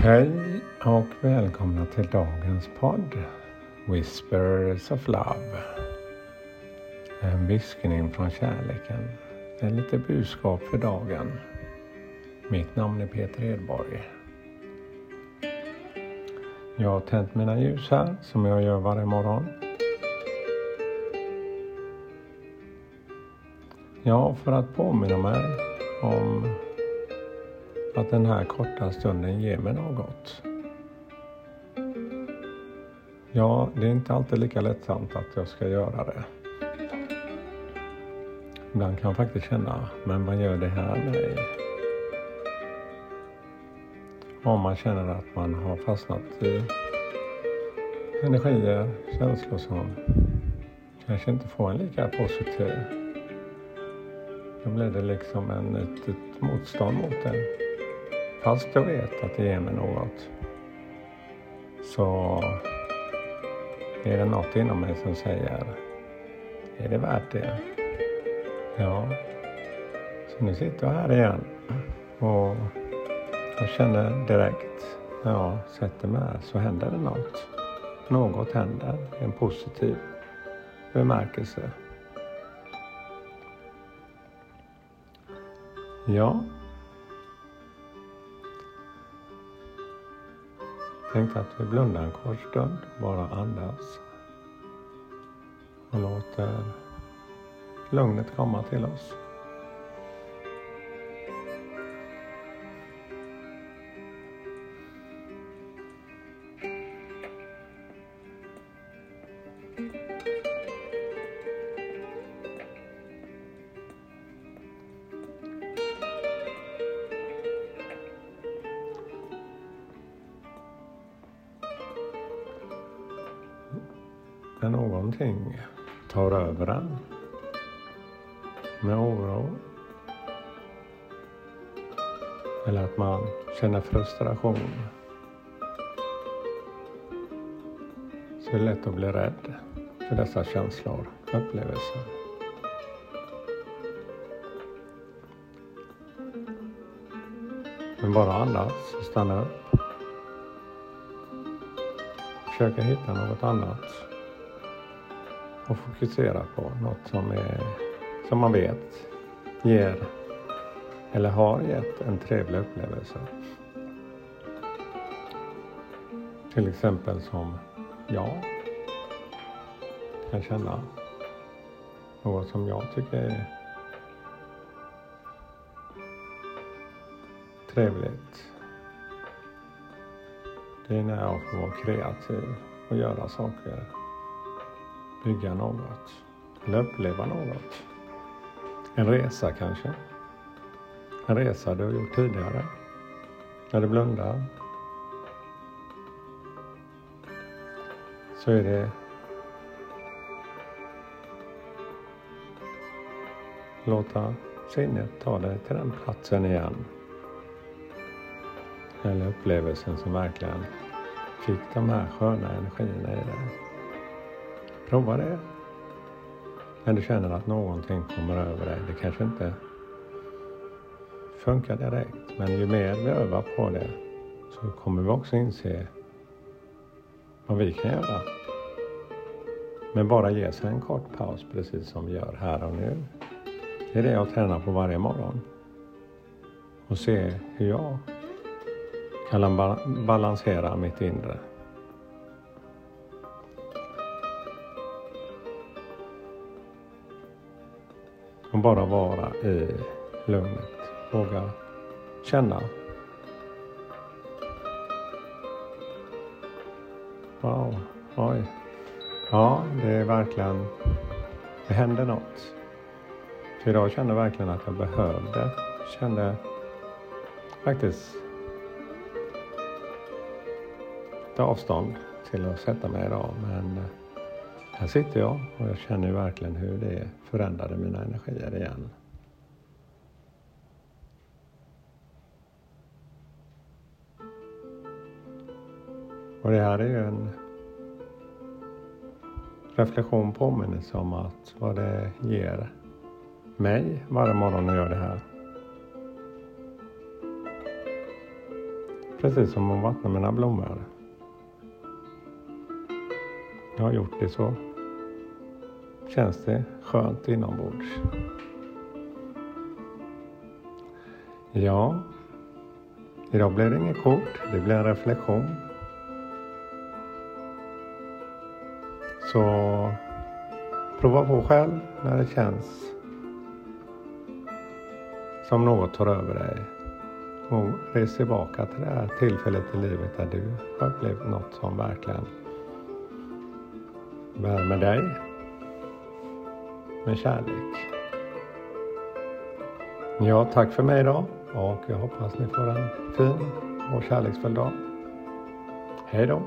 Hej och välkomna till dagens podd Whispers of Love. En viskning från kärleken. Det är lite budskap för dagen. Mitt namn är Peter Edborg. Jag har tänt mina ljus här som jag gör varje morgon. Ja, för att påminna mig om att den här korta stunden ger mig något. Ja, det är inte alltid lika lättsamt att jag ska göra det. Ibland kan jag faktiskt känna, men vad gör det här med mig? Om man känner att man har fastnat i energier, känslor som kanske inte får en lika positiv. Då blir det liksom en, ett, ett motstånd mot det. Fast jag vet att det ger mig något så är det något inom mig som säger, är det värt det? Ja, så nu sitter jag här igen och jag känner direkt när jag sätter mig här så händer det något. Något händer i en positiv bemärkelse. Ja, tänkte att vi blundar en kort stund, bara andas och låter lugnet komma till oss. När någonting tar över en med oro eller att man känner frustration så är det lätt att bli rädd för dessa känslor, upplevelser. Men bara andas och stanna upp. Försöka hitta något annat och fokusera på något som, är, som man vet ger eller har gett en trevlig upplevelse. Till exempel som jag kan känna något som jag tycker är trevligt. Det är när jag får vara kreativ och göra saker bygga något eller uppleva något. En resa kanske. En resa du har gjort tidigare. När du blundar så är det låta sinnet ta dig till den platsen igen. Eller upplevelsen som verkligen fick de här sköna energierna i dig. Prova det. När du känner att någonting kommer över dig. Det kanske inte funkar direkt. Men ju mer vi övar på det så kommer vi också inse vad vi kan göra. Men bara ge sig en kort paus precis som vi gör här och nu. Det är det jag tränar på varje morgon. Och se hur jag kan balansera mitt inre. Och bara vara i lugnet. Våga känna. Wow, oj. Ja, det är verkligen, det händer något. För idag kände jag verkligen att jag behövde, kände faktiskt ta avstånd till att sätta mig idag. Men här sitter jag och jag känner verkligen hur det förändrade mina energier igen. Och det här är ju en reflektion, påminnelse om att vad det ger mig varje morgon när jag gör det här. Precis som att vattna mina blommor. Jag har gjort det så känns det skönt inombords. Ja, idag blir det inget kort, det blir en reflektion. Så prova på själv när det känns som något tar över dig. Och res tillbaka till det här tillfället i livet där du har upplevt något som verkligen värmer dig med kärlek. Ja, tack för mig idag och jag hoppas ni får en fin och kärleksfull dag. Hej då!